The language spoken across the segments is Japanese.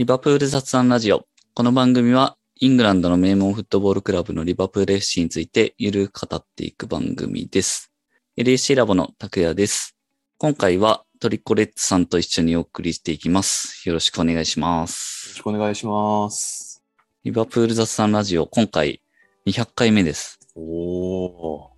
リバプール雑談ラジオ。この番組は、イングランドの名門フットボールクラブのリバプール FC についてゆるく語っていく番組です。LAC ラボの拓也です。今回はトリコレッツさんと一緒にお送りしていきます。よろしくお願いしまよろすし。くお願いします。リバプール雑談ラジオ、今回200回目です。おお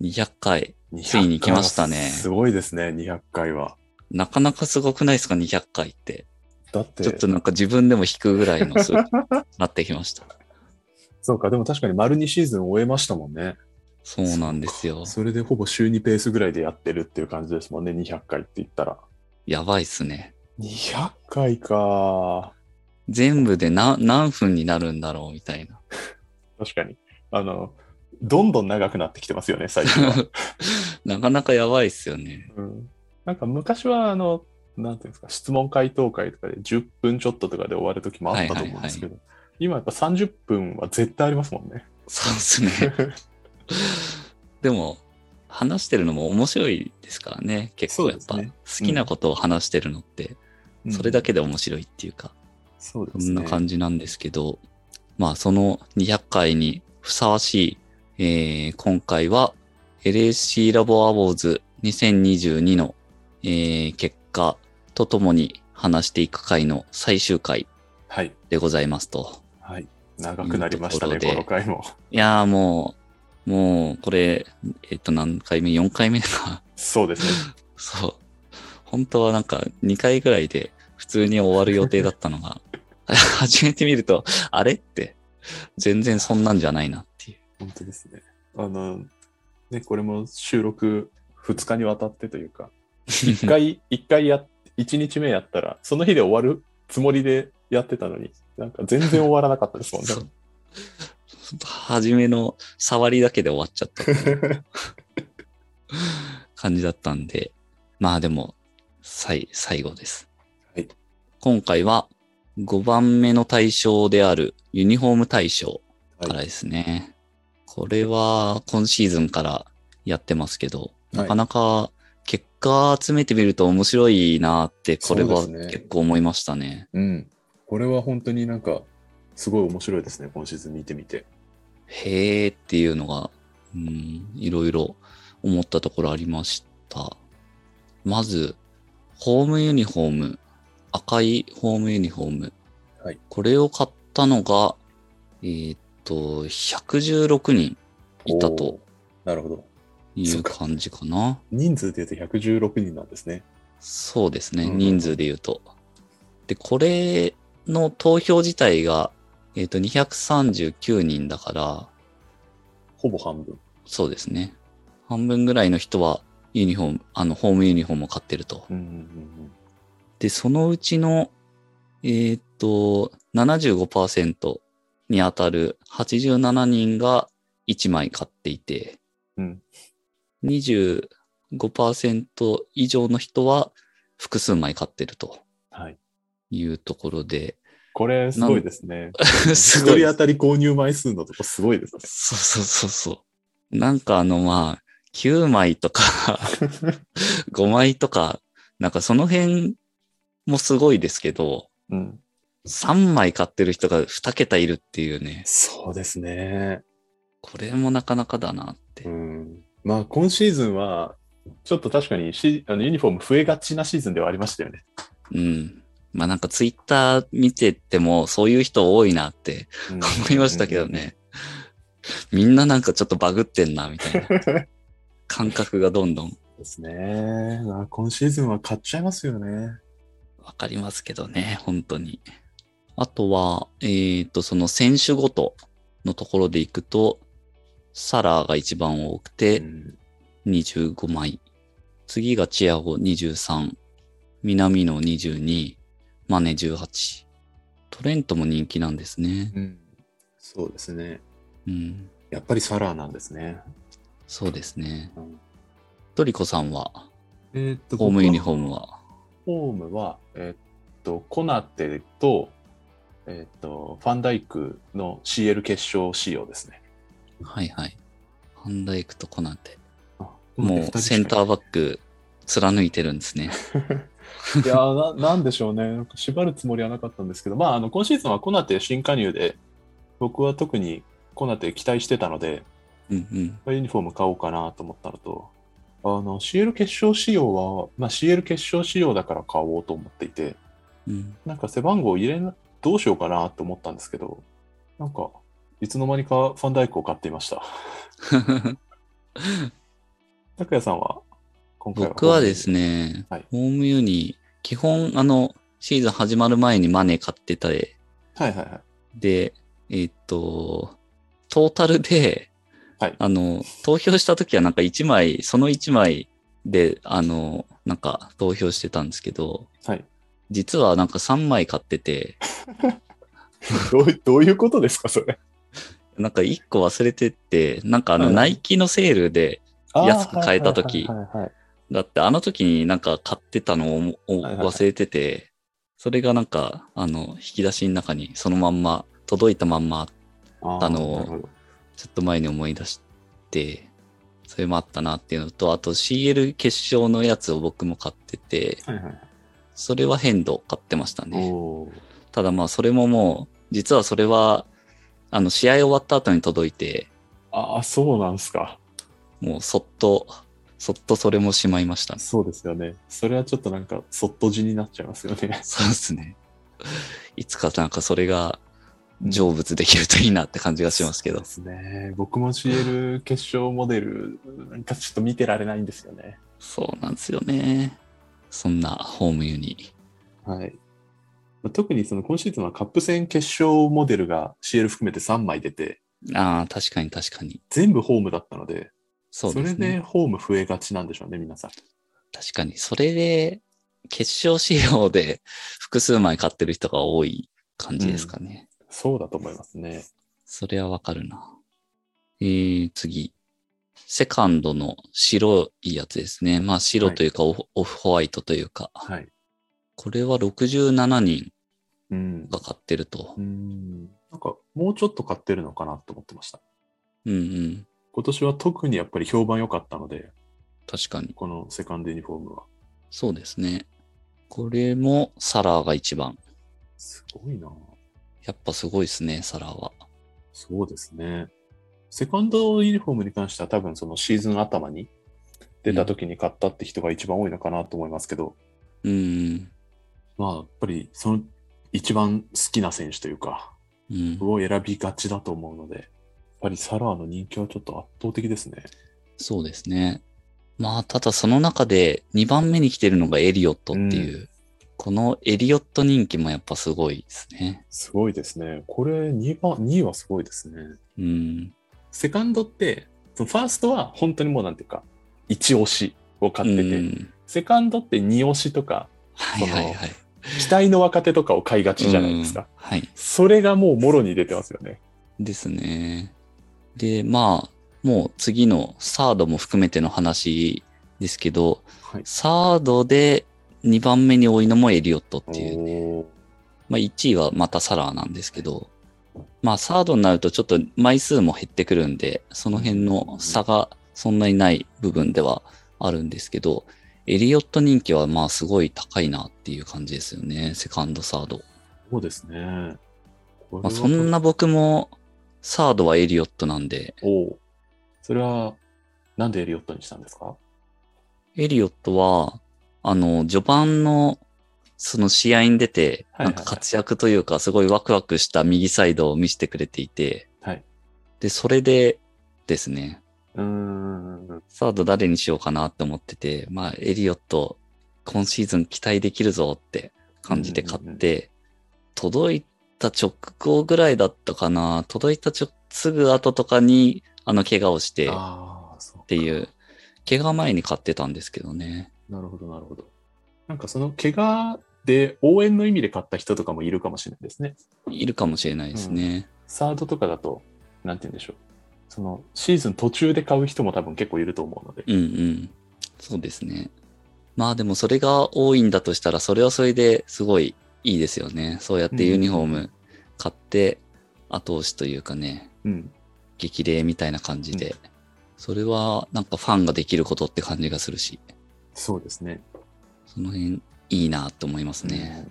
200回。ー。ついに来ましたね200すごいですね、200回は。なかなかすごくないですか ?200 回って。だって、ちょっとなんか自分でも引くぐらいの数なってきました。そうか、でも確かに丸2シーズン終えましたもんね。そうなんですよ。それでほぼ週2ペースぐらいでやってるっていう感じですもんね、200回って言ったら。やばいっすね。200回か。全部で何何分になるんだろうみたいな。確かに。あの、どんどん長くなってきてますよね、最近は。なかなかやばいっすよね。うん、なんか昔は、あの、なんていうんですか、質問回答会とかで10分ちょっととかで終わる時もあったと思うんですけど、今やっぱ30分は絶対ありますもんね。そうですね。でも、話してるのも面白いですからね。結構やっぱ、好きなことを話してるのって、それだけで面白いっていうか、そね。そんな感じなんですけど、まあその200回にふさわしい、えー今回は LAC ラボアウォーズ2022の、えー結果とともに話していく回の最終回はい。でございますと。はい。長くなりましたね、この回も。いやーもう、もうこれ、えっと何回目 ?4 回目か。そうですね。そう。本当はなんか2回ぐらいで普通に終わる予定だったのが、始めてみると、あれって、全然そんなんじゃないなっていう。本当ですね。あの、ね、これも収録2日にわたってというか、1回、一回や、1日目やったら、その日で終わるつもりでやってたのに、なんか全然終わらなかったですもんね。初めの触りだけで終わっちゃった 感じだったんで、まあでも、最、最後です。はい。今回は5番目の対象であるユニフォーム対象はい。からですね。これは今シーズンからやってますけど、はい。なかなか結果集めてみると面白いなって、これは結構思いましたね。うん。これは本当になんか、すごい面白いですね、今シーズン見てみて。へーっていうのが、うん、いろいろ思ったところありました。まず、ホームユニフォーム、赤いホームユニフォーム。はいこれを買ったのが、えーっと、116人いたと。なるほど。いう感じかな。人数で言うと116人なんですね。そうですね、うん人数で言うと。で、これの投票自体が、えーっと、239人だから、ほぼ半分。そうですね。半分ぐらいの人はユニフォーム、あの、ホームユニフォームを買ってると。うんうんうんで、そのうちの、えーっと、75%に当たる87人が1枚買っていて、うん。25%以上の人は複数枚買ってるとはい。いうところで、これ、すごいですね。すごい一人当たり購入枚数のとこすごいですね。そうそうそうそう。なんかあの、まあ、9枚とか、5枚とか、なんかその辺もすごいですけど、うん。3枚買ってる人が2桁いるっていうね、そうですね。これもなかなかだなって。うん。まあ、今シーズンは、ちょっと確かにしあのユニフォーム増えがちなシーズンではありましたよね。うん。まあなんかツイッター見ててもそういう人多いなってうん思いましたけど。ね。みんななんかちょっとバグってんなみたいな 感覚がどんどんですね。まあ、今シーズンは買っちゃいますよね。わかりますけどね、本当に。あとは、えっ、と、その選手ごとのところでいくと、サラーが一番多くてうん25枚。次がチアゴ23、南野22、マネ18。トレントも人気なんですね。うんそうですね。うん。やっぱりサラーなんですね。そうですねうん。トリコさんは、えーっとホームユニフォームムはホームは、えーっと、コナテと、えーっと、ファンダイクの CL 決勝仕様ですね。はいはい。ハンダイクとコナテ。あもうセンターバック貫いてるんですね。いやーな、なんでしょうね。なんか縛るつもりはなかったんですけど、まあ、あの今シーズンはコナテ新加入で、僕は特にコナテ期待してたので、うんうん。ユニフォーム買おうかなと思ったのと、あの CL 決勝仕様は、まあ、CL 決勝仕様だから買おうと思っていて、うん、なんか背番号入れな、どうしようかなと思ったんですけど、なんか、いつの間にかファンダイクを買っていました。拓也さんは、今回は僕はですね、はいホームユニ、基本、あの、シーズン始まる前にマネー買ってたで、はいはいはい。で、えーっと、トータルで、はいあの、投票した時はなんか1枚、その1枚で、あの、なんか投票してたんですけど、はい。実はなんか3枚買ってて、どうどういうことですか、それ。なんか1個忘れてって、なんかあの、はい。ナイキのセールで、安く買えた時だってあの時になんか買ってたのを忘れてて、それがなんか、あの、引き出しの中にそのまんま、届いたまんま、あーあのなるほど。ちょっと前に思い出して、それもあったなっていうのと、あと CL 決勝のやつを僕も買ってて。それは変動買ってましたね。ただまあそれももう、実はそれは、あの、試合終わった後に届いて、ああ、そうなんすか。もうそっと、そっとそれもしまいましたね。そうですよね。それはちょっとなんか、そっと字になっちゃいますよね。そうですね。いつかなんかそれが成仏できるといいなって感じがしますけどそうで。すね。僕も CL 決勝モデル、なんかちょっと見てられないんですよね。そうなんですよね。そんなホームユニ。はい。まあ特にその今シーズンはカップ戦決勝モデルが CL 含めて3枚出て、ああ、確かに確かに。全部ホームだったので、そうですね。れでホーム増えがちなんでしょうね、皆さん。確かに。それで、決勝仕様で複数枚買ってる人が多い感じですかね。そうだと思いますね。それはわかるな。えー、次。セカンドの白いやつですね。まあ白というかオフ,、オフホワイトというか。はい。これは67人うん。が買ってるとう。ん。なんか、もうちょっと買ってるのかなと思ってました。うんうん。今年は特にやっぱり評判良かったので、確かに。このセカンドユニフォームは。そうですね。これもサラーが一番。すごいなやっぱすごいですね、サラーは。そうですね。セカンドユニフォームに関しては多分そのシーズン頭に出た時に買ったって人が一番多いのかなと思いますけど、うんうん。まあやっぱりその一番好きな選手というか、うん、を選びがちだと思うので、やっぱりサラーの人気はちょっと圧倒的ですね。そうですね。まあ、ただその中で2番目に来てるのがエリオットっていう、このエリオット人気もやっぱすごいですね。すごいですね。これ2番、2位はすごいですね。うん。セカンドって、そのファーストは本当にもうなんていうか、一押しを買ってて、うんセカンドって二押しとか、はいはいはい。期待の若手とかを買いがちじゃないですか。うんはい。それがもうもろに出てますよね。ですね。で、まあ、もう次のサードも含めての話ですけど、はい。サードで2番目に多いのもエリオットっていう、おーまあ1位はまたサラーなんですけど、まあサードになるとちょっと枚数も減ってくるんで、その辺の差がそんなにない部分ではあるんですけど、エリオット人気はまあすごい高いなっていう感じですよね。セカンド、サード。そうですね。まあそんな僕もサードはエリオットなんで、おうそれは、なんでエリオットにしたんですか？エリオットは、あの、序盤の、その試合に出て、なんか活躍というか、すごいワクワクした右サイドを見せてくれていて、はい。で、それでですね、うーん。サード誰にしようかなって思ってて、まあ、エリオット、今シーズン期待できるぞって感じで買って、届いた直後ぐらいだったかな、届いたちょすぐ後とかに、あの、怪我をしてっ。ていう、怪我前に買ってたんですけどね。なるほど、なるほど。なんかその怪我で応援の意味で買った人とかもいるかもしれないですね。いるかもしれないですね。サードとかだと、なんて言うんでしょう。そのシーズン途中で買う人も多分結構いると思うので。うんうん。そうですね。まあでもそれが多いんだとしたら、それはそれですごいいいですよね。そうやってユニフォーム買って、後押しというかね、うん。激励みたいな感じで、それはなんかファンができることって感じがするし、そうですね。その辺いいなと思いますね。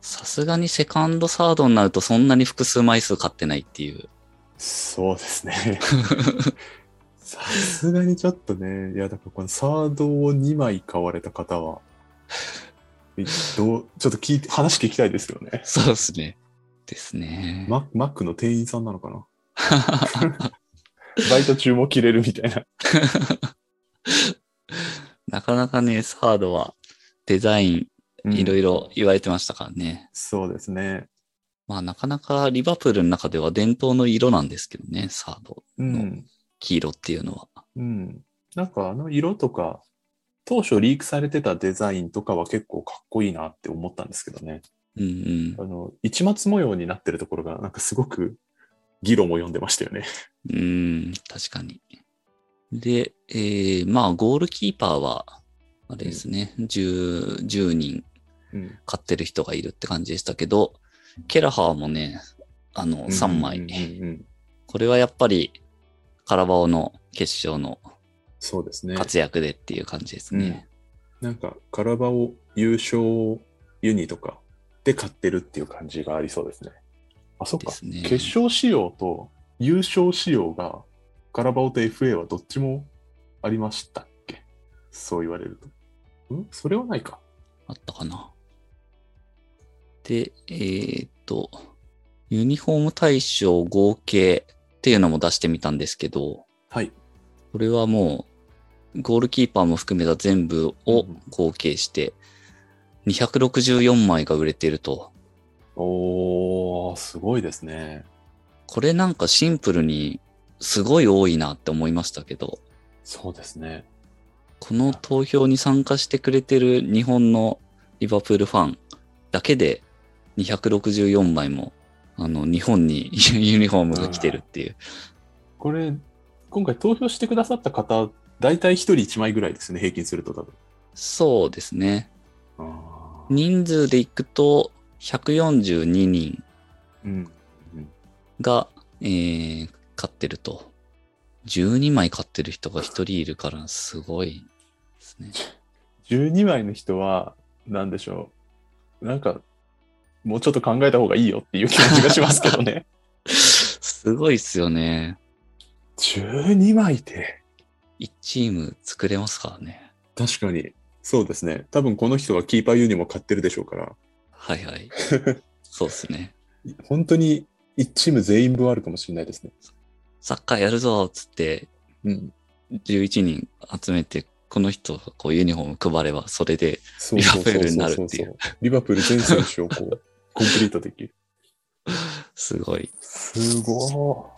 さすがにセカンド、サードになるとそんなに複数枚数買ってないっていう。そうですね。さすがにちょっとね、いや、だからこのサードを2枚買われた方は、えどうちょっと聞いて、話聞きたいですよね。そうですね。ですね。ママックの店員さんなのかな？バイト中も切れるみたいな。なかなかね、サードはデザインいろいろ。ろ言われてましたからね。そうですね。まあなかなかリバプールの中では伝統の色なんですけどね、サードのうん。黄色っていうのは。うん。なんかあの色とか、当初リークされてたデザインとかは結構かっこいいなって思ったんですけどね。うんうんあ。の、市松模様になってるところがなんかすごく議論も読んでましたよね。うん、確かに。で、えー、まあゴールキーパーは、あれですね、10, 10人うん。買ってる人がいるって感じでしたけど、ケラハーもね、あの、3枚。うんうんうんうんこれはやっぱり、カラバオの決勝のそうですね。活躍でっていう感じですね。なんか、カラバオ優勝ユニとかで買ってるっていう感じがありそうですね。あ、そっか。ね。決勝仕様と優勝仕様が、カラバオと FA はどっちもありましたっけ？そう言われると。ん？それはないか。あったかな。で、えーっと、ユニフォーム対象合計っていうのも出してみたんですけど、はい。これはもう、ゴールキーパーも含めた全部をうん合計して、264枚が売れてると。おー、すごいですね。これなんかシンプルにすごい多いなって思いましたけど、そうですね。この投票に参加してくれてる日本のリバプールファンだけで264枚もあの日本に ユニフォームが来てるっていう。これ、今回投票してくださった方、大体1人1枚ぐらいですね、平均すると多分。そうですね。人数でいくと142人うん。うんが、えー、買ってると。12枚買ってる人が1人いるからすごいですね。12枚の人は、なんでしょう。なんか、もうちょっと考えた方がいいよっていう気持ちがしますけどね。すごいっすよね。12枚で。1チーム作れますからね。確かに。そうですね。多分この人はキーパーユニも買ってるでしょうから、はいはい。そうですね。本当に1チーム全員分あるかもしれないですね。サッカーやるぞっつってうん。11人集めて、この人がこうユニフォーム配れば、それで、リバプールになるっていうリバプール全選手をこう、コンプリートできる。すごい。すご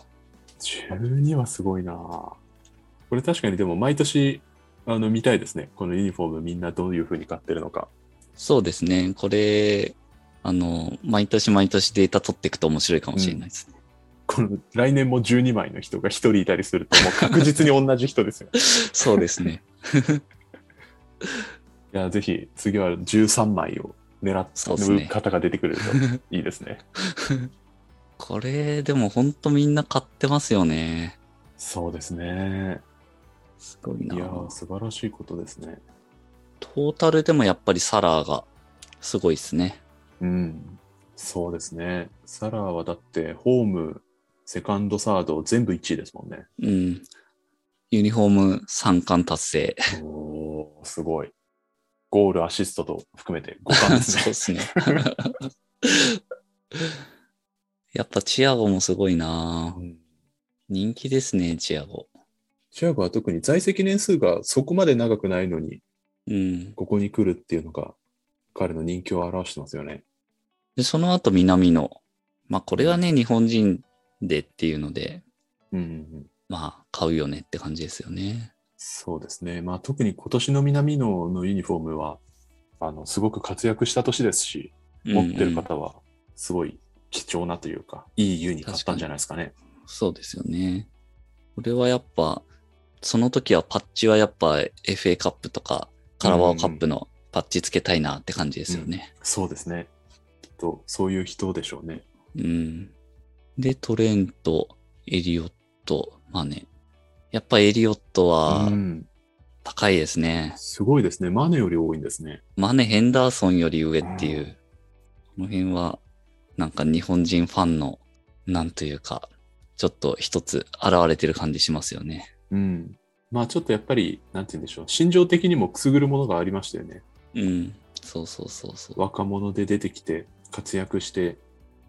い。12はすごいなこれ確かにでも毎年あの見たいですね。このユニフォームみんなどういう風に買ってるのか。そうですね。これ、あの、毎年毎年データ取っていくと面白いかもしれないですね。この来年も12枚の人が1人いたりするともう確実に同じ人ですよ。い そうですね。や、ぜひ次は13枚を狙そう方が出てくれると いいですね。これ、でも本当みんな買ってますよね。そうですね。すごいな。いやー、素晴らしいことですね。トータルでもやっぱりサラーがすごいですね。うん。そうですね。サラーはだってホーム、セカンド、サード全部1位ですもんね。うん。ユニフォーム3冠達成。おー、すごい。ゴール、アシストと含めて 5冠ですそうね。ですね。やっぱチアゴもすごいなうん人気ですね、チアゴ。チアゴは特に在籍年数がそこまで長くないのに、うん。ここに来るっていうのが、彼の人気を表してますよね。で、その後南の。まあこれはね、日本人でっていうので、うんうんうん。まあ買うよねって感じですよね。そうですね。まあ特に今年の南野のユニフォームは、あの、すごく活躍した年ですし、持ってるうんうん方は、すごい貴重なというか、いいユニ買ったんじゃないですかね。そうですよね。これはやっぱ、その時はパッチはやっぱ FA カップとかカラバオカップのパッチつけたいなって感じですよね。そうですね。きっと、そういう人でしょうね。うん。で、トレント、エリオット、まあね。やっぱエリオットはうん。高いですね。すごいですね。マネより多いんですね。マネ・ヘンダーソンより上っていう、この辺は、なんか日本人ファンの、なんというか、ちょっと一つ現れてる感じしますよね。うん。まあちょっとやっぱり、なんて言うんでしょう。心情的にもくすぐるものがありましたよね。うん。そうそうそうそう。若者で出てきて、活躍して、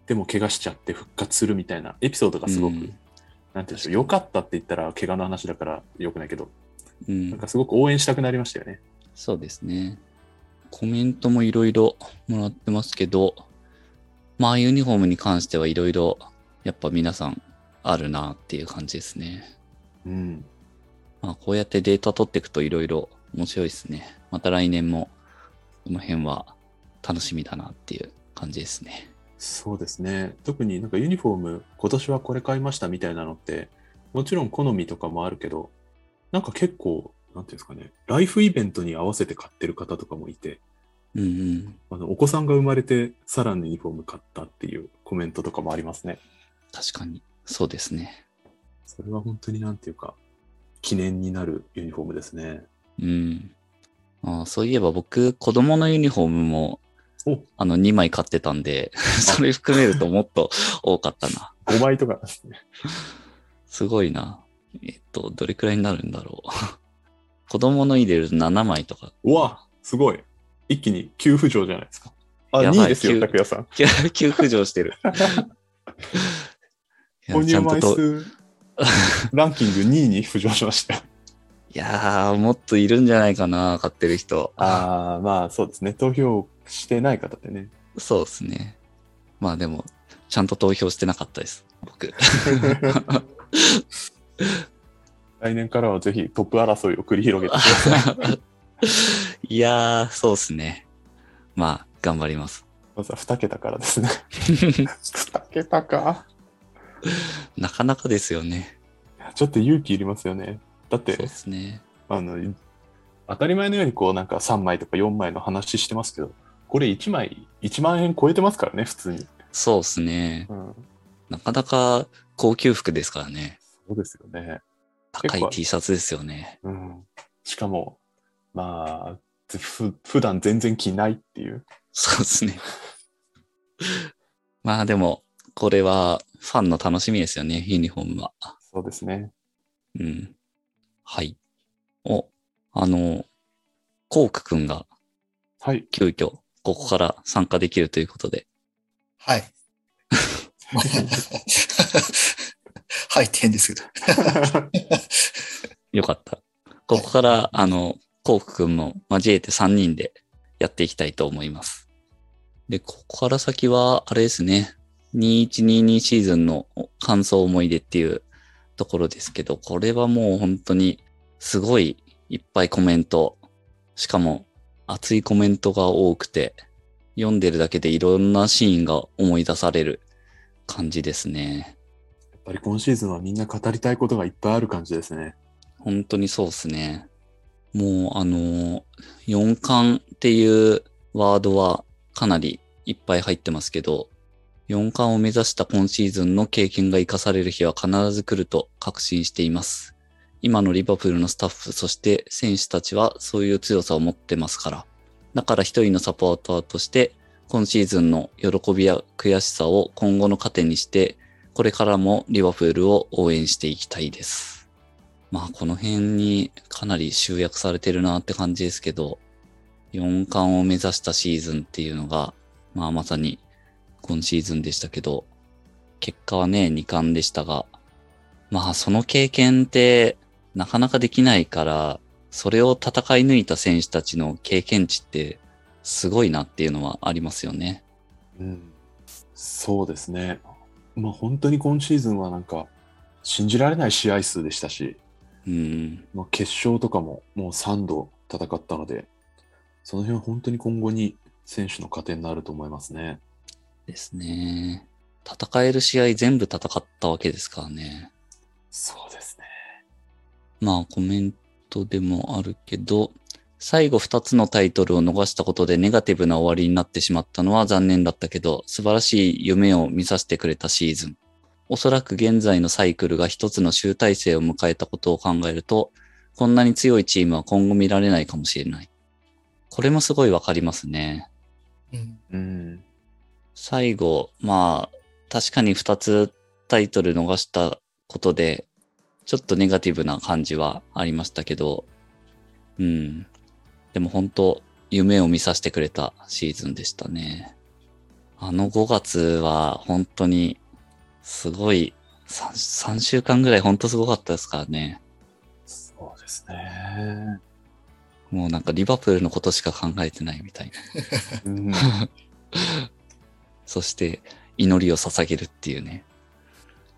でも怪我しちゃって復活するみたいなエピソードがすごく、うんなんて言うんでしょう。良かったって言ったら怪我の話だから良くないけど、うんなんかすごく応援したくなりましたよね。そうですね。コメントもいろいろもらってますけど、まあユニフォームに関してはいろいろやっぱ皆さんあるなっていう感じですね。うん。まあこうやってデータ取っていくといろいろ面白いですね。また来年もこの辺は楽しみだなっていう感じですね。そうですね。特になんかユニフォーム、今年はこれ買いましたみたいなのって、もちろん好みとかもあるけど、なんか結構、なんていうんですかね、ライフイベントに合わせて買ってる方とかもいて、うんうん。あのお子さんが生まれてさらにユニフォーム買ったっていうコメントとかもありますね。確かに。そうですね。それは本当になんていうか、記念になるユニフォームですね。うん。あそういえば僕、子供のユニフォームもおあの2枚買ってたんで、それ含めるともっと多かったな。5枚とかですね。すごいな。えっと、どれくらいになるんだろう。子供の入れると7枚とか。うわ、すごい。一気に急浮上じゃないですか。あ、やばい2位ですよ、急拓也さん。急 急浮上してる。購入枚数ランキング2位に浮上しましたよ。いやー、もっといるんじゃないかな、買ってる人。ああ、まあそうですね。投票してない方ってね。そうですね。まあでも、ちゃんと投票してなかったです。僕。来年からはぜひトップ争いを繰り広げてください。いやー、そうですね。まあ、頑張ります。まずは2桁からですね。2桁か。なかなかですよね。ちょっと勇気いりますよね。だってそうで、すね。あの、当たり前のようにこうなんか3枚とか4枚の話してますけど、これ1枚1万円超えてますからね、普通に。そうですね。うん、なかなか高級服ですからね。そうですよね。高い T シャツですよね。うん。しかも、まあ、ふ普段全然着ないっていう。そうですね。まあでも、これはファンの楽しみですよね、ユニフォームは。そうですね。うん。はい。お、あの、コークくんがはい。急遽ここから参加できるということで。はい。はいって変ですけど。よかった。ここから、あの、コークくんも交えて3人でやっていきたいと思います。で、ここから先は、あれですね。2122シーズンの感想思い出っていうところですけど、これはもう本当にすごいいっぱいコメント、しかも熱いコメントが多くて、読んでるだけでいろんなシーンが思い出される感じですね。やっぱり今シーズンはみんな語りたいことがいっぱいある感じですね。本当にそうですね。もうあの、4冠っていうワードはかなりいっぱい入ってますけど、4冠を目指した今シーズンの経験が活かされる日は必ず来ると確信しています。今のリバプールのスタッフ、そして選手たちはそういう強さを持ってますから。だから一人のサポーターとして、今シーズンの喜びや悔しさを今後の糧にして、これからもリバプールを応援していきたいです。まあこの辺にかなり集約されてるなって感じですけど、4冠を目指したシーズンっていうのが、まあまさに今シーズンでしたけど、結果はね、2冠でしたが、まあその経験ってなかなかできないから、それを戦い抜いた選手たちの経験値ってすごいなっていうのはありますよね。うん。そうですね。まあ本当に今シーズンはなんか信じられない試合数でしたし、うん。まあ、決勝とかももう3度戦ったので、その辺は本当に今後に選手の糧になると思いますね。ですね。戦える試合全部戦ったわけですからね。そうですね。まあコメントでもあるけど、最後2つのタイトルを逃したことでネガティブな終わりになってしまったのは残念だったけど、素晴らしい夢を見させてくれたシーズン。おそらく現在のサイクルが一つの集大成を迎えたことを考えると、こんなに強いチームは今後見られないかもしれない。これもすごいわかりますね。うん。うん。最後、まあ、確かに2つタイトル逃したことで、ちょっとネガティブな感じはありましたけど、うん。でも本当、夢を見させてくれたシーズンでしたね。あの5月は本当に、すごい、3, 3週間ぐらい本当すごかったですからね。そうですね。もうなんかリバプールのことしか考えてないみたいな。うん。そして、祈りを捧げるっていうね。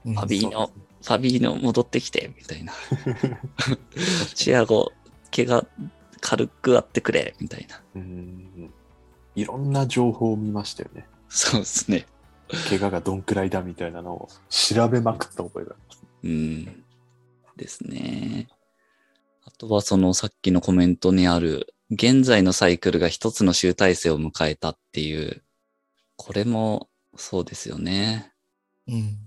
うんファビーノ、ファビーノ戻ってきて、みたいな。チアゴ、怪我軽くあってくれ、みたいな。うん。いろんな情報を見ましたよね。そうですね。怪我がどんくらいだみたいなのを調べまくった覚えが。うん。ですね。あとはそのさっきのコメントにある、現在のサイクルが一つの集大成を迎えたっていう、これもそうですよね。うん。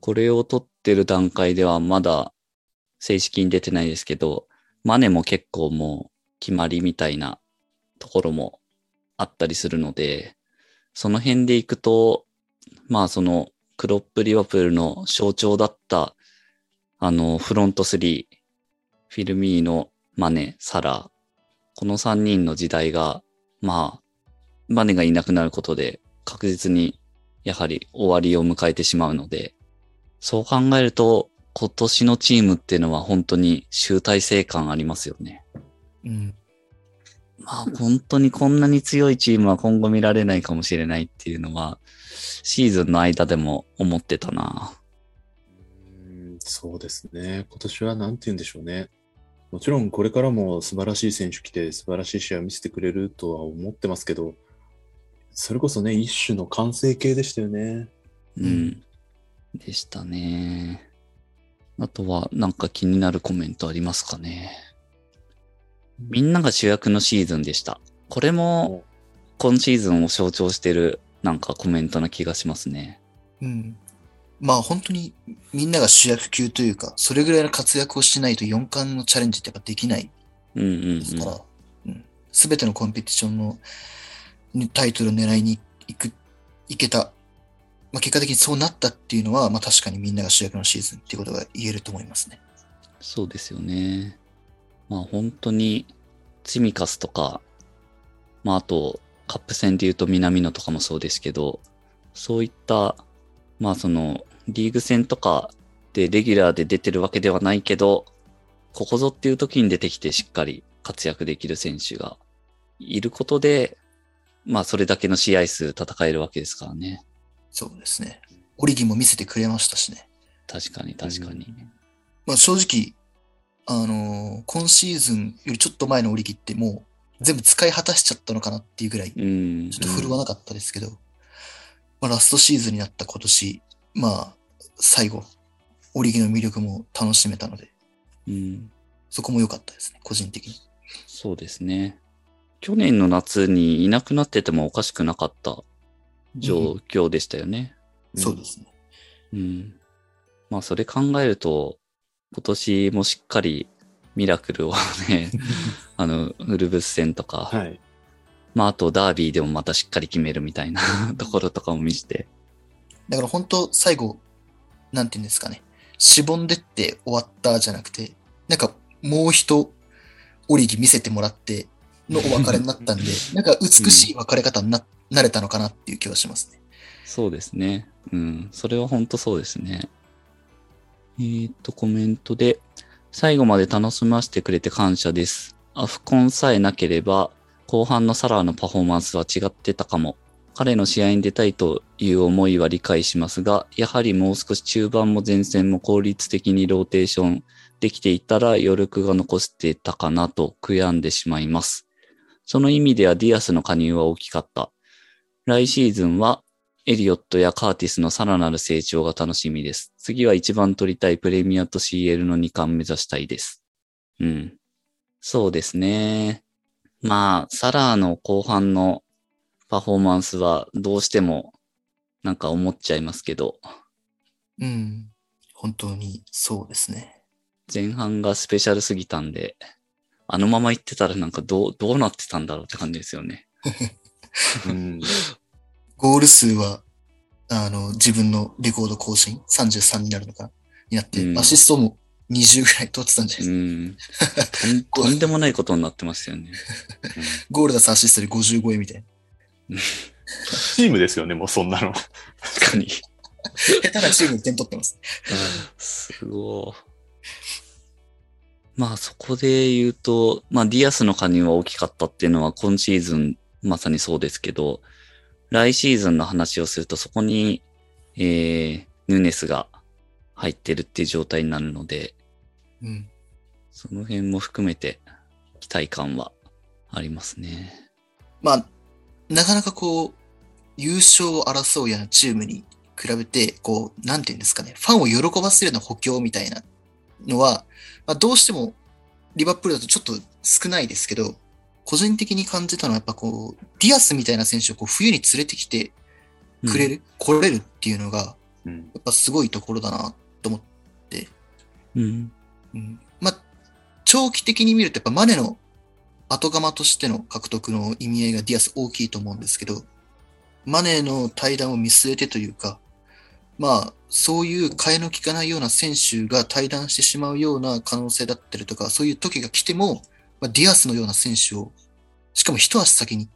これを取ってる段階ではまだ正式に出てないですけど、マネも結構もう決まりみたいなところもあったりするので、その辺でいくと、まあそのクロップリバプールの象徴だったあのフロント3、フィルミーノ、マネ、サラ、この3人の時代が、まあ、マネがいなくなることで確実にやはり終わりを迎えてしまうので、そう考えると、今年のチームっていうのは本当に集大成感ありますよね。うん。まあ本当にこんなに強いチームは今後見られないかもしれないっていうのは、シーズンの間でも思ってたな。うんそうですね。今年は何て言うんでしょうね。もちろんこれからも素晴らしい選手来て素晴らしい試合を見せてくれるとは思ってますけど、それこそね、一種の完成形でしたよね。うん。でしたね。あとはなんか気になるコメントありますかね。みんなが主役のシーズンでした。これも今シーズンを象徴してるなんかコメントな気がしますね。うん。まあ本当にみんなが主役級というか、それぐらいの活躍をしないと4冠のチャレンジってやっぱできないうんうんうん。ですから、うんすべてのコンペティションのにタイトルを狙いに行く、いけた。まあ結果的にそうなったっていうのは、まあ確かにみんなが主役のシーズンっていうことが言えると思いますね。そうですよね。まあ本当に、チミカスとか、まああと、カップ戦で言うと南野とかもそうですけど、そういった、まあその、リーグ戦とかでレギュラーで出てるわけではないけど、ここぞっていう時に出てきてしっかり活躍できる選手がいることで、まあそれだけの試合数戦えるわけですからね。そうですね。オリギンも見せてくれましたしね。確かに確かに。まあ正直、あのー今シーズンよりちょっと前のオリギってもう全部使い果たしちゃったのかなっていうぐらい、うん。ちょっと振るわなかったですけど、まあラストシーズンになった今年、まあ最後、オリギの魅力も楽しめたので、うん。そこも良かったですね、個人的に。そうですね。去年の夏にいなくなっててもおかしくなかった状況でしたよね。そうですね。うん。まあそれ考えると、今年もしっかりミラクルをね、あの、ウルブス戦とか、はい。まああとダービーでもまたしっかり決めるみたいな ところとかも見せて、だから本当最後、なんて言うんですかね、しぼんでって終わったじゃなくて、なんかもう一、オリギ見せてもらってのお別れになったんで、なんか美しい別れ方にな、なれたのかなっていう気はしますね。そうですね。うん。それは本当そうですね。えーっと、コメントで、最後まで楽しませてくれて感謝です。アフコンさえなければ、後半のサラーのパフォーマンスは違ってたかも。彼の試合に出たいという思いは理解しますが、やはりもう少し中盤も前線も効率的にローテーションできていたら余力が残してたかなと悔やんでしまいます。その意味ではディアスの加入は大きかった。来シーズンはエリオットやカーティスのさらなる成長が楽しみです。次は一番取りたいプレミアと CL の2冠目指したいです。うん。そうですね。まあ、サラーの後半のパフォーマンスはどうしてもなんか思っちゃいますけど、うん。本当にそうですね。前半がスペシャルすぎたんで、あのまま行ってたらなんかどう、どうなってたんだろうって感じですよね。うん。ゴール数は、あの、自分のレコード更新、33になるのかなになって、うんアシストも20ぐらい取ってたんじゃなういですか。ん。とん とんでもないことになってましたよね。ゴールだとアシストで55位みたいな。チームですよね、もうそんなの。確かに。下手なチームに点取ってます。すごい。まあそこで言うと、まあディアスの加入は大きかったっていうのは今シーズンまさにそうですけど、来シーズンの話をするとそこに、えー、ヌネスが入ってるっていう状態になるので、うん。その辺も含めて期待感はありますね。まあ、なかなかこう、優勝を争うようなチームに比べて、こう、なんていうんですかね、ファンを喜ばせるような補強みたいなのは、まあ、どうしてもリバプールだとちょっと少ないですけど、個人的に感じたのはやっぱこう、ディアスみたいな選手をこう冬に連れてきてくれる、来れるっていうのが、うん。やっぱすごいところだなと思って、うん。うん、まあ、長期的に見るとやっぱマネの後釜としての獲得の意味合いがディアス大きいと思うんですけど、マネの退団を見据えてというか、まあ、そういう替えの利かないような選手が退団してしまうような可能性だったりとか、そういう時が来ても、まあ、ディアスのような選手を、しかも一足先に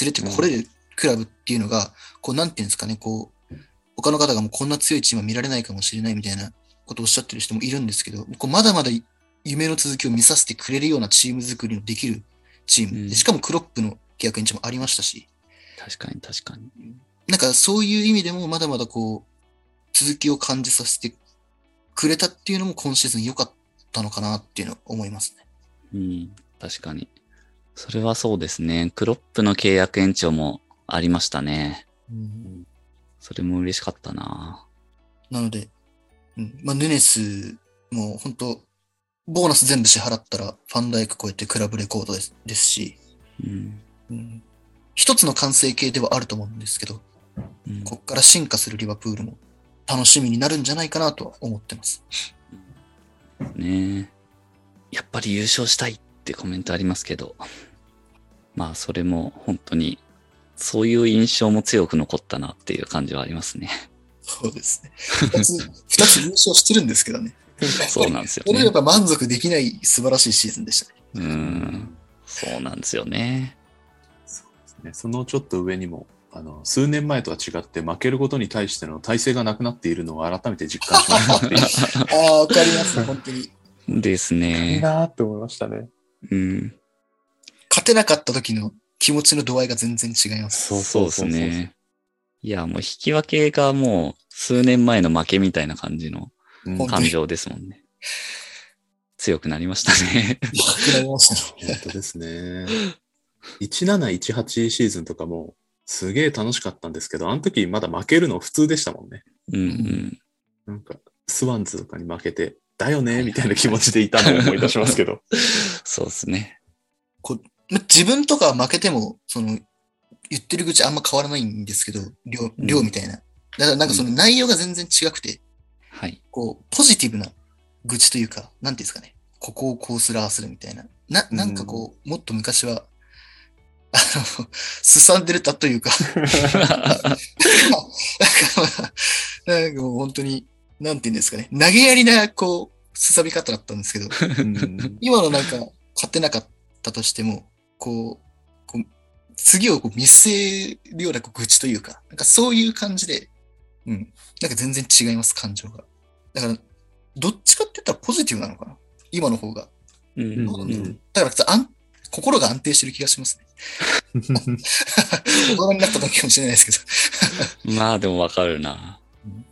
連れてこれるクラブっていうのが、こう、なんていうんですかね、こう、他の方がもうこんな強いチームは見られないかもしれないみたいなことをおっしゃってる人もいるんですけど、こうまだまだ夢の続きを見させてくれるようなチーム作りのできるチーム。うんでしかもクロップの契約延長もありましたし、確かに確かに。なんかそういう意味でもまだまだこう、続きを感じさせてくれたっていうのも今シーズン良かったのかなっていうのは思いますね。うん。確かに。それはそうですね。クロップの契約延長もありましたね。それも嬉しかったな。なので、うん、まあ、ヌネスも本当ボーナス全部支払ったらファンダイク超えてクラブレコードですですし、うん。うん、一つの完成形ではあると思うんですけど、うんこっから進化するリバプールも楽しみになるんじゃないかなとは思ってます。ねえ。やっぱり優勝したいってコメントありますけど、まあそれも本当にそういう印象も強く残ったなっていう感じはありますね。そうですね。二つ、二つ優勝してるんですけどね。そうなんですよこれやっね。ぱ満足できない素晴らしいシーズンでしたね。うん。そうなんですよね。ね、そのちょっと上にも、あの、数年前とは違って負けることに対しての体制がなくなっているのを改めて実感しました。ああ、わかります、本当に。ですいいね。なーって思いましたね。うん。勝てなかった時の気持ちの度合いが全然違います。そうですね。いや、もう引き分けがもう数年前の負けみたいな感じの感情ですもんね。強くなりましたね。弱くなりましたね。本当ですね。1718シーズンとかもすげえ楽しかったんですけど、あの時まだ負けるの普通でしたもんね。うんうん。なんか、スワンズとかに負けて、だよねみたいな気持ちでいたのを思い出しますけど。そうですね。ま自分とかは負けても、その、言ってる口あんま変わらないんですけど、量、量みたいな。だからなんかその内容が全然違くて、はい。こう、ポジティブな愚痴というか、なんていうんですかね。ここをこうする、ああするみたいな。な、なんかこう、もっと昔は、あの、すさんでるたというか、なんか、なんかもう本当に、なんていうんですかね。投げやりな、こう、すさび方だったんですけど、うん今のなんか、勝てなかったとしても、こう、こう次をこう見据えるようなこう愚痴というか、なんかそういう感じで、うん。なんか全然違います、感情が。だから、どっちかって言ったらポジティブなのかな今の方が。うんうんだからあん、心が安定してる気がしますね。大人になった時かもしれないですけど。まあでもわかるな。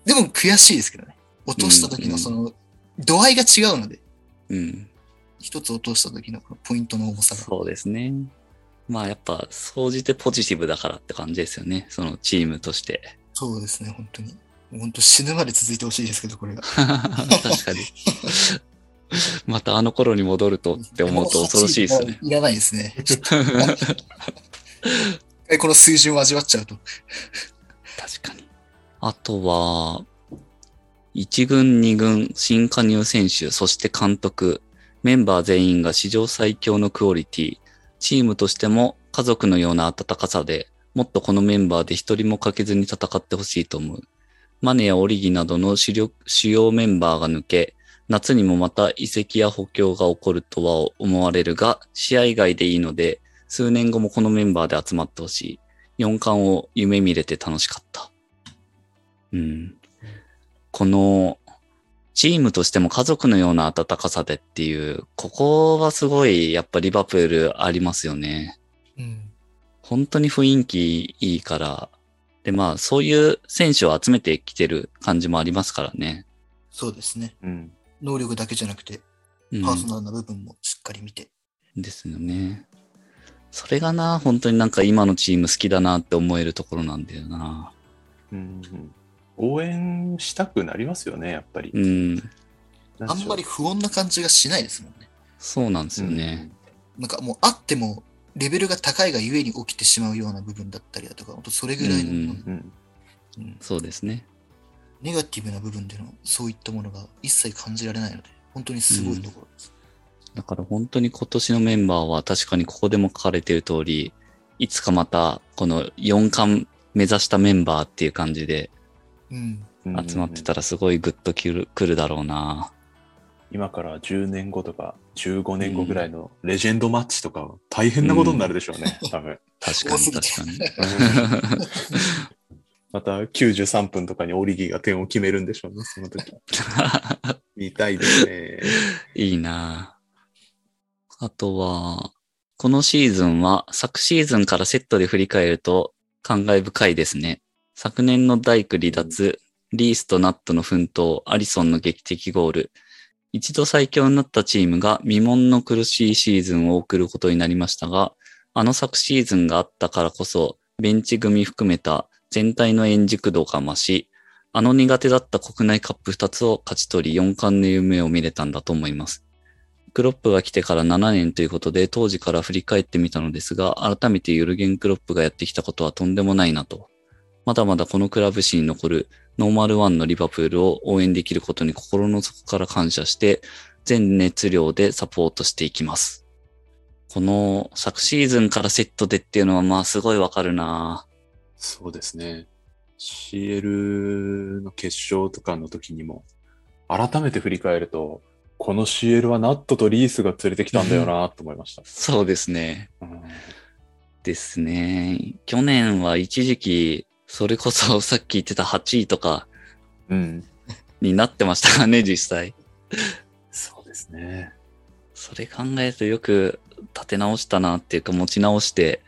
でも悔しいですけどね。落とした時のその、度合いが違うので、うん。一つ落とした時のこのポイントの重さが。そうですね。まあやっぱ、総じてポジティブだからって感じですよね。そのチームとして。そうですね、本当に。本当死ぬまで続いてほしいですけど、これが。確かに。またあの頃に戻るとって思うと恐ろしいですね。いらないですね。えこの水準を味わっちゃうと。確かに。あとは、1軍、2軍、新加入選手、そして監督、メンバー全員が史上最強のクオリティ、チームとしても家族のような温かさで、もっとこのメンバーで一人も欠けずに戦ってほしいと思う。マネやオリギなどの主力主要メンバーが抜け、夏にもまた移籍や補強が起こるとは思われるが、試合外でいいので、数年後もこのメンバーで集まってほしい。4冠を夢見れて楽しかった。うん。この、チームとしても家族のような温かさでっていう、ここはすごい、やっぱリバプールありますよね。うん。本当に雰囲気いいから。で、まあ、そういう選手を集めてきてる感じもありますからね。そうですね。うん。能力だけじゃなくて、うんパーソナルな部分もしっかり見て。ですよね。それがな、本当になんか今のチーム好きだなって思えるところなんだよな。うんうん応援したくなりますよね、やっぱり。うん。あんまり不穏な感じがしないですもんね。そうなんですよね。なんかもうあっても、レベルが高いがゆえに起きてしまうような部分だったりだとか、本当それぐらいの、うんうんうん。うんそうですね。ネガティブな部分でのそういったものが一切感じられないので、本当にすごいところです。だから本当に今年のメンバーは確かにここでも書かれている通り、いつかまたこの4冠目指したメンバーっていう感じでうん。うん集まってたらすごいグッとくるくるだろうな。今から10年後とか15年後ぐらいのレジェンドマッチとかは大変なことになるでしょうね、多分。確かに確かに。また93分とかにオリギーが点を決めるんでしょうね、その時。見たいですね。いいなあとは、このシーズンは昨シーズンからセットで振り返ると感慨深いですね。昨年の大工離脱、リースとナットの奮闘、アリソンの劇的ゴール。一度最強になったチームが未聞の苦しいシーズンを送ることになりましたが、あの昨シーズンがあったからこそ、ベンチ組含めた全体の円熟度が増し、あの苦手だった国内カップ2つを勝ち取り4冠の夢を見れたんだと思います。クロップが来てから7年ということで当時から振り返ってみたのですが、改めてユルゲン・クロップがやってきたことはとんでもないなと。まだまだこのクラブ史に残る Normal One のリバプールを応援できることに心の底から感謝して、全熱量でサポートしていきます。この昨シーズンからセットでっていうのはまあすごいわかるなそうですね。CL の決勝とかの時にも、改めて振り返ると、この CL はナットとリースが連れてきたんだよなと思いました。そうですね。うんですね。去年は一時期、それこそさっき言ってた8位とかうん。になってましたからね、実際。そうですね。それ考えるとよく立て直したなっていうか持ち直して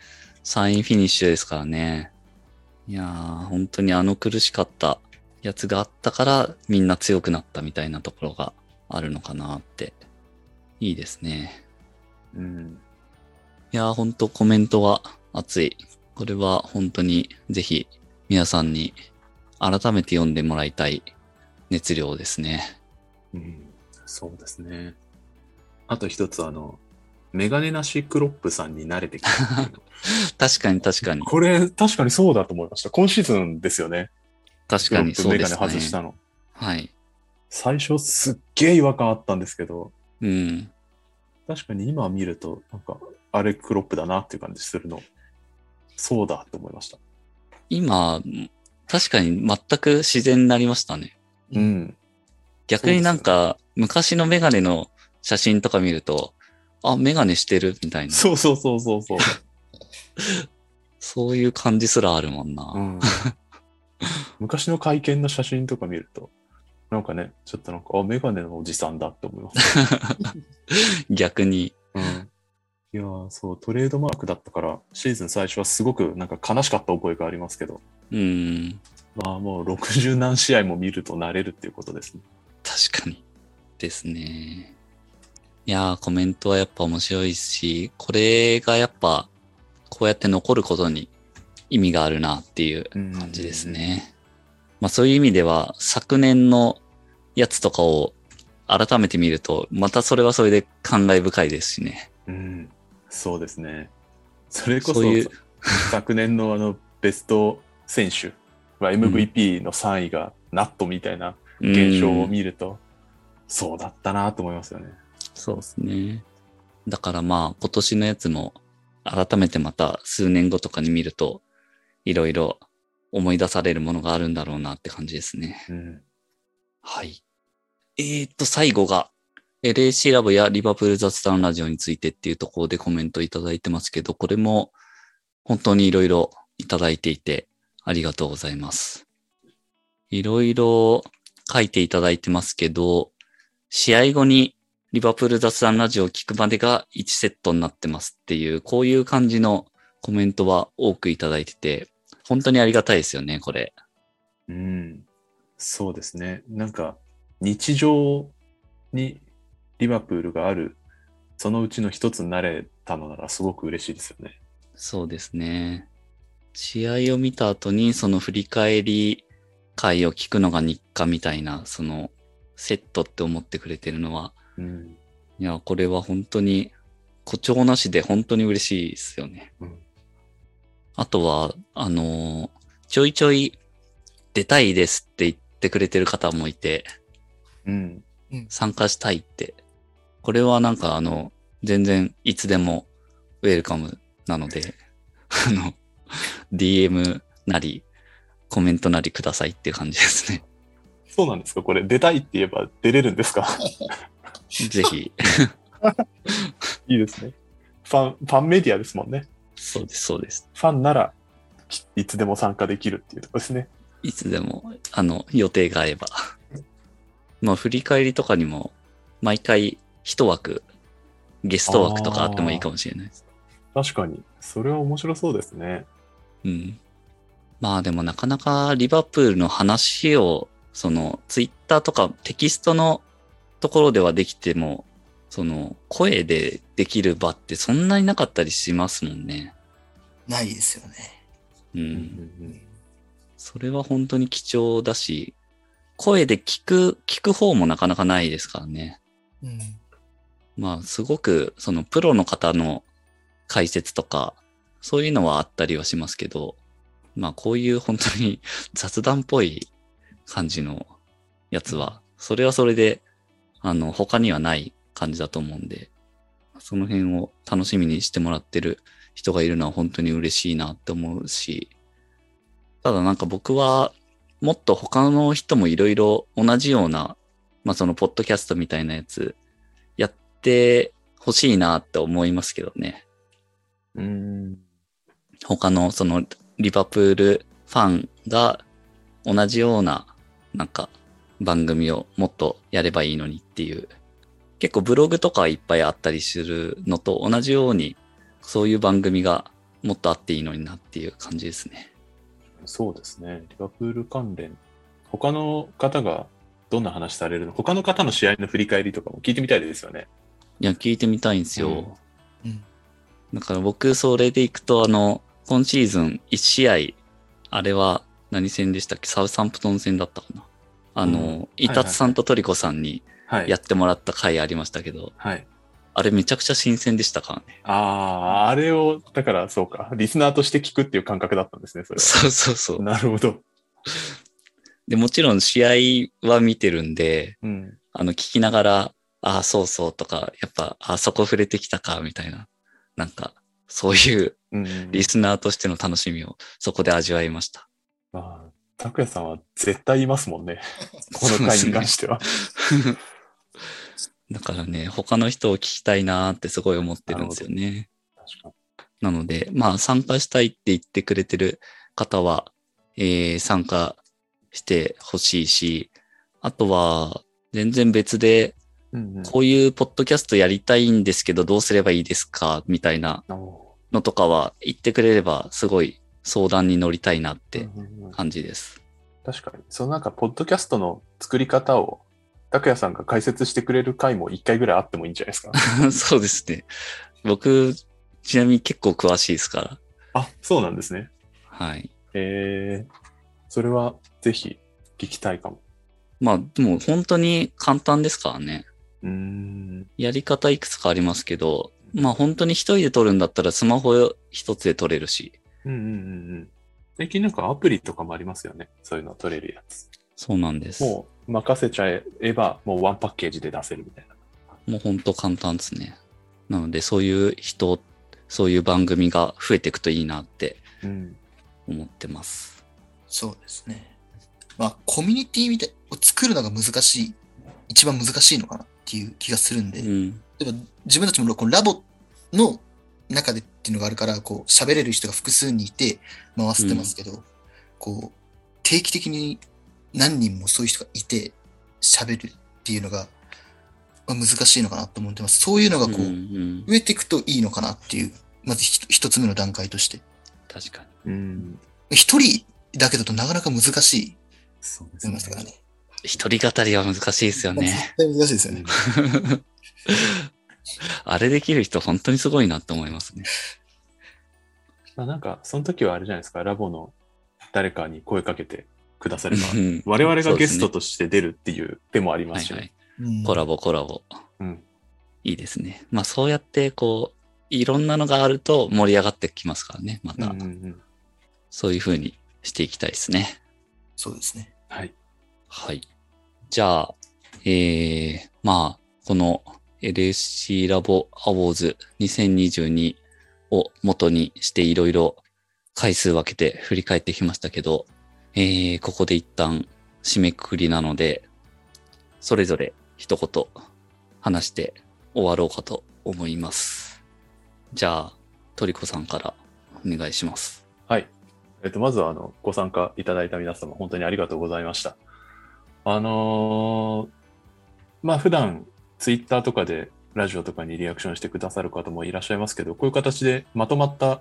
3位フィニッシュですからね。いやー、本当にあの苦しかったやつがあったからみんな強くなったみたいなところがあるのかなって。いいですね。うん。いやー、本当コメントは熱い。これは本当にぜひ皆さんに改めて読んでもらいたい熱量ですね。うん。そうですね。あと一つ、あの、メガネなしクロップさんに慣れてきた。確かに確かに。これ、確かにそうだと思いました。今シーズンですよね。確かにそうですね。外したの。はい。最初すっげえ違和感あったんですけど、うん。確かに今見ると、なんか、あれクロップだなっていう感じするの。そうだって思いました。今、確かに全く自然になりましたね。うん。逆になんか、昔のメガネの写真とか見ると、あ、メガネしてるみたいな。そうそうそうそうそう。そういう感じすらあるもんな。うん、昔の会見の写真とか見ると、なんかね、ちょっとなんか、あ、メガネのおじさんだって思います。逆に。うん、いやーそう、トレードマークだったから、シーズン最初はすごくなんか悲しかった覚えがありますけど、うん。まあもう60何試合も見ると慣れるっていうことですね。確かに。ですね。いやー、コメントはやっぱ面白いし、これがやっぱ、こうやって残ることに意味があるなっていう感じですね。まあそういう意味では、昨年のやつとかを改めて見ると、またそれはそれで感慨深いですしね。うん、そうですね。それこそそういう昨年のあのベスト選手は MVP の3位がナットみたいな現象を見ると、そうだったなと思いますよね。そうですね。だからまあ今年のやつも改めてまた数年後とかに見るといろいろ思い出されるものがあるんだろうなって感じですね。うん。はい。えー、っと、最後が LAC ラボやリバプール雑談ラジオについてっていうところでコメントいただいてますけど、これも本当にいろいろいただいていてありがとうございます。いろいろ書いていただいてますけど、試合後にリバプール雑談ラジオを聞くまでが1セットになってますっていう、こういう感じのコメントは多くいただいてて、本当にありがたいですよね、これ。うん。そうですね。なんか、日常にリバプールがある、そのうちの一つになれたのならすごく嬉しいですよね。そうですね。試合を見た後にその振り返り会を聞くのが日課みたいな、そのセットって思ってくれてるのは、うん。いや、これは本当に誇張なしで本当に嬉しいですよね。うんあとは、あのーちょいちょい出たいですって言ってくれてる方もいて、うん。参加したいって。これはなんかあの、全然いつでもウェルカムなので、あの、DM なり、コメントなりくださいっていう感じですね。そうなんですか？これ、出たいって言えば出れるんですか？ぜひ、いいですね。ファン、ファンメディアですもんね。そうです、そうです。ファンなら、きいつでも参加できるっていうところですね。いつでも、あの、予定が合えば。まあ、振り返りとかにも、毎回一枠、ゲスト枠とかあってもいいかもしれないです。確かに。それは面白そうですね。うん。まあでもなかなかリバプールの話を、そのツイッターとかテキストのところではできても、その声でできる場ってそんなになかったりしますもんね。ないですよね。う。うんんそれは本当に貴重だし、声で聞く、聞く方もなかなかないですからね。うん。まあすごくそのプロの方の解説とか、そういうのはあったりはしますけど、まあこういう本当に 雑談っぽい感じのやつは、それはそれで、あの、他にはない感じだと思うんで、その辺を楽しみにしてもらってる人がいるのは本当に嬉しいなって思うし、ただなんか僕はもっと他の人もいろいろ同じような、まあそのポッドキャストみたいなやつってほしいなって思いますけどね。うん。他のそのリバプールファンが同じようななんか番組をもっとやればいいのにっていう。結構ブログとかいっぱいあったりするのと同じようにそういう番組がもっとあっていいのになっていう感じですね。そうですね。リバプール関連。他の方がどんな話されるの？他の方の試合の振り返りとかも聞いてみたいですよね。いや、聞いてみたいんですよ。うんうん。だから僕、それでいくと、あの、今シーズン1試合、あれは何戦でしたっけ？サウサンプトン戦だったかなあの、うんイタツさんとトリコさんにはい。やってもらった回ありましたけど、はい。あれめちゃくちゃ新鮮でしたからね。ああ、あれを、だからそうか。リスナーとして聞くっていう感覚だったんですね、それは。そうそうそう。なるほど。で、もちろん試合は見てるんで、うん。あの、聞きながら、ああ、そうそうとか、やっぱ、あそこ触れてきたか、みたいな。なんか、そういううん。リスナーとしての楽しみをそこで味わいました。まあ、拓也さんは絶対いますもんね。この回に関しては。だからね、他の人を聞きたいなーってすごい思ってるんですよね。なので、まあ参加したいって言ってくれてる方は、えー参加してほしいし、あとは全然別で、うんうんこういうポッドキャストやりたいんですけどどうすればいいですか？みたいなおのとかは言ってくれればすごい相談に乗りたいなっーてうんうんうん感じです。確かに。そのなんか、ポッドキャストの作り方を、拓也さんが解説してくれる回も一回ぐらいあってもいいんじゃないですか？そうですね。僕、ちなみに結構詳しいですから。あ、そうなんですね。はい。えー、それはぜひ聞きたいかも。まあ、でも本当に簡単ですからね。うーん。やり方いくつかありますけど、まあ本当に一人で撮るんだったらスマホ一つで撮れるし。うんうんうんうん。最近なんかアプリとかもありますよね。そういうの撮れるやつ。そうなんです。ももう任せちゃえば、もうワンパッケージで出せるみたいな。う本当簡単ですね。なので、そういう人、そういう番組が増えていくといいなってうん。思ってます。そうですね。まあ、コミュニティみたいを作るのが難しい、一番難しいのかなっていう気がするんで、うん。例えば自分たちもこのラボの中でっていうのがあるから、こう喋れる人が複数にいて回してますけど、こう定期的に何人もそういう人がいて喋るっていうのが、まあ、難しいのかなと思ってます。そういうのがこう、うんうん増えていくといいのかなっていう、まず一つ目の段階として。確かうん。一人だけだとなかなか難しいそうでと思いますからね。に。一人語りは難しいですよね。絶対難しいですよね。あれできる人本当にすごいなって思いますね。まあなんか、その時はあれじゃないですか、ラボの誰かに声かけてくだされば、うん我々がゲストとして出るっていう手もありますしね。はいはい。うんコラボコラボ。うん。いいですね。まあそうやってこう、いろんなのがあると盛り上がってきますからね。また、うんうんうん。そういう風にしていきたいですね。そうですね。はい。はい。じゃあ、えー、まあ、この LSC ラボアウォーズ2022を元にしていろいろ回数分けて振り返ってきましたけど、えー、ここで一旦締めくくりなので、それぞれ一言話して終わろうかと思います。じゃあ、トリコさんからお願いします。はい。えっと、まずは、あの、ご参加いただいた皆様、本当にありがとうございました。あのーまあ、普段、ツイッターとかで、ラジオとかにリアクションしてくださる方もいらっしゃいますけど、こういう形でまとまった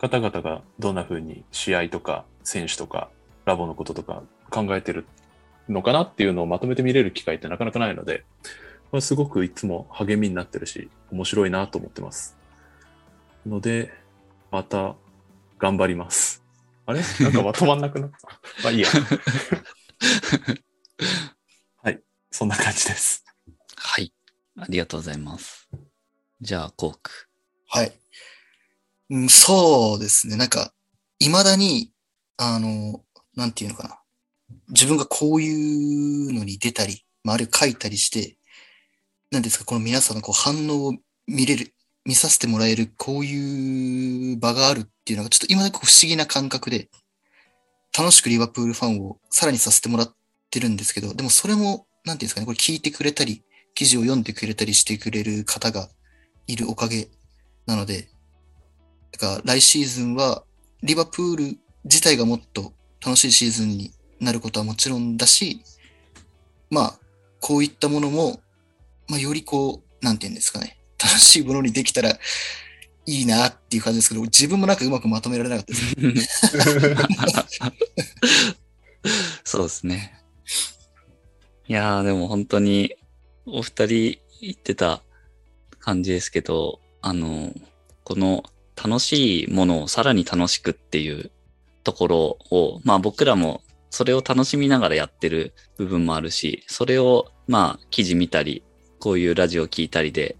方々がどんな風に試合とか選手とかラボのこととか考えてるのかなっていうのをまとめて見れる機会ってなかなかないので、まあ、すごくいつも励みになってるし、面白いなと思ってます。ので、また頑張ります。あれ？なんかまとまんなくなった。まあいいや。はい。そんな感じです。はい。ありがとうございます。じゃあ、コーク。はい。うん、そうですね。なんか、未だに、あの、なんていうのかな。自分がこういうのに出たり、まあ、あるいは書いたりして、なんですか、この皆さんのこう反応を見れる、見させてもらえる、こういう場があるっていうのが、ちょっと今だにこう不思議な感覚で、楽しくリバプールファンをさらにさせてもらってるんですけど、でもそれも、なんていうんですかね、これ聞いてくれたり、記事を読んでくれたりしてくれる方がいるおかげなので、だから来シーズンは、リバプール自体がもっと楽しいシーズンになることはもちろんだし、まあ、こういったものも、まあ、よりこう、なんていうんですかね、楽しいものにできたらいいなっていう感じですけど、自分もなんかうまくまとめられなかったです。そうですね。いやー、でも本当に、お二人言ってた感じですけど、あの、この楽しいものをさらに楽しくっていうところを、まあ僕らもそれを楽しみながらやってる部分もあるし、それをまあ記事見たり、こういうラジオ聞いたりで、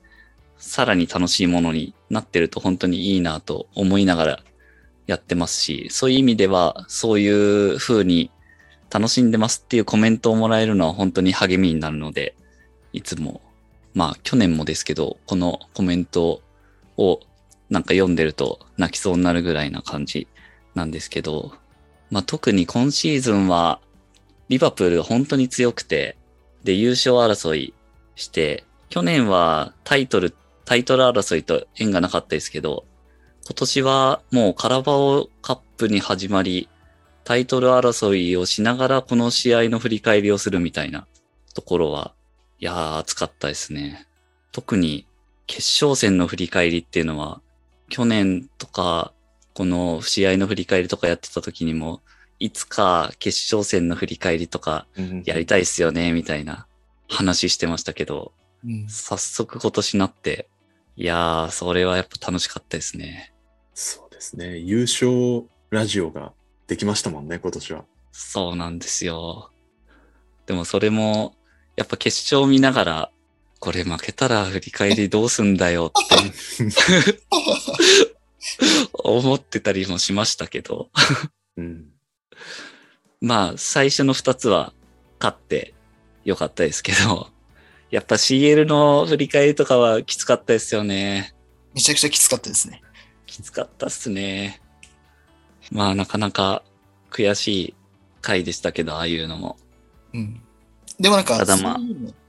さらに楽しいものになってると本当にいいなと思いながらやってますし、そういう意味では、そういう風に楽しんでますっていうコメントをもらえるのは本当に励みになるので、いつも、まあ去年もですけど、このコメントをなんか読んでると泣きそうになるぐらいな感じなんですけど、まあ特に今シーズンはリバプールが本当に強くて、で優勝争いして、去年はタイトル、タイトル争いと縁がなかったですけど、今年はもうカラバオカップに始まり、タイトル争いをしながらこの試合の振り返りをするみたいなところは、いやー熱かったですね。特に決勝戦の振り返りっていうのは、去年とか、この試合の振り返りとかやってた時にも、いつか決勝戦の振り返りとかやりたいっすよね、みたいな話してましたけど、うん、早速今年なって、いやー、それはやっぱ楽しかったですね。そうですね。優勝ラジオができましたもんね、今年は。そうなんですよ。でもそれも、やっぱ決勝見ながら、これ負けたら振り返りどうすんだよって思ってたりもしましたけど、うん。まあ最初の二つは勝ってよかったですけど、やっぱ CL の振り返りとかはきつかったですよね。めちゃくちゃきつかったですね。きつかったっすね。まあなかなか悔しい回でしたけど、ああいうのも。うん。でもなんか、ただま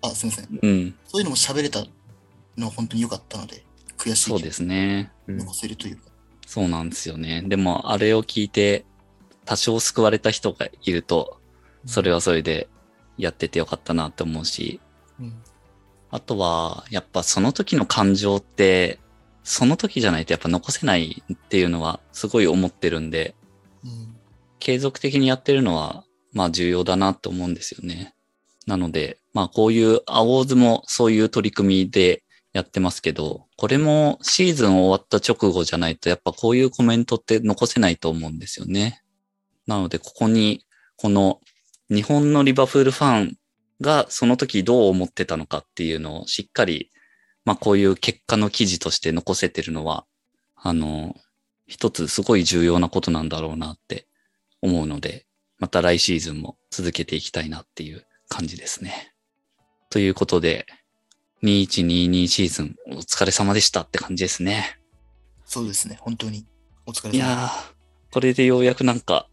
ああ、すみません。うん。そういうのも喋れたのは本当に良かったので、悔しいそうですね。うん残せるというか。そうなんですよね。でも、あれを聞いて、多少救われた人がいると、それはそれでやっててよかったなって思うし、うん。あとは、やっぱその時の感情って、その時じゃないとやっぱ残せないっていうのはすごい思ってるんで、うん。継続的にやってるのは、まあ重要だなと思うんですよね。なので、まあこういう青ズもそういう取り組みでやってますけど、これもシーズン終わった直後じゃないとやっぱこういうコメントって残せないと思うんですよね。なのでここに、この日本のリバプールファンがその時どう思ってたのかっていうのをしっかり、まあこういう結果の記事として残せてるのは、あの、一つすごい重要なことなんだろうなって思うので、また来シーズンも続けていきたいなっていう感じですね。ということで、2122シーズンお疲れ様でしたって感じですね。そうですね。本当に。お疲れ様いやー、これでようやくなんか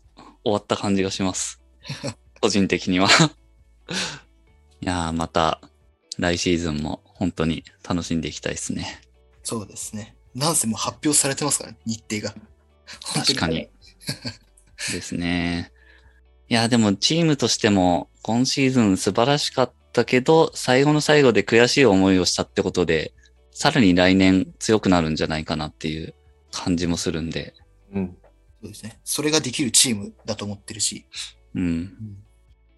終わった感じがします。個人的には。いやー、また来シーズンも本当に楽しんでいきたいですね。そうですね。なんせもう発表されてますからね、日程が。確かに。ですね。いや、でもチームとしても今シーズン素晴らしかったけど、最後の最後で悔しい思いをしたってことで、さらに来年強くなるんじゃないかなっていう感じもするんで、うん。そうですね。それができるチームだと思ってるし。うん。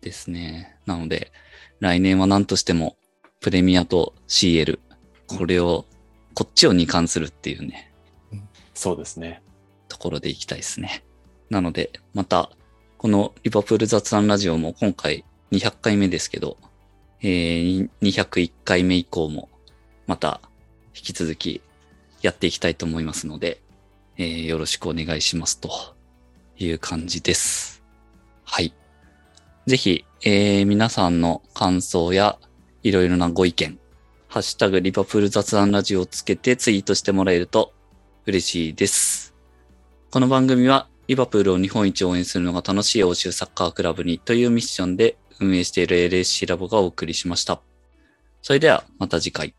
ですね。なので、来年は何としても、プレミアと CL、これを、こっちを2冠するっていうね、そうですね。ところでいきたいですね。なので、また、このリバプール雑談ラジオも今回200回目ですけど、えー、201回目以降も、また引き続きやっていきたいと思いますので、えーよろしくお願いしますという感じです。はい。ぜひ、えー皆さんの感想やいろいろなご意見、ハッシュタグリバプール雑談ラジオをつけてツイートしてもらえると嬉しいです。この番組はリバプールを日本一応援するのが楽しい欧州サッカークラブにというミッションで運営している LSC ラボがお送りしました。それではまた次回。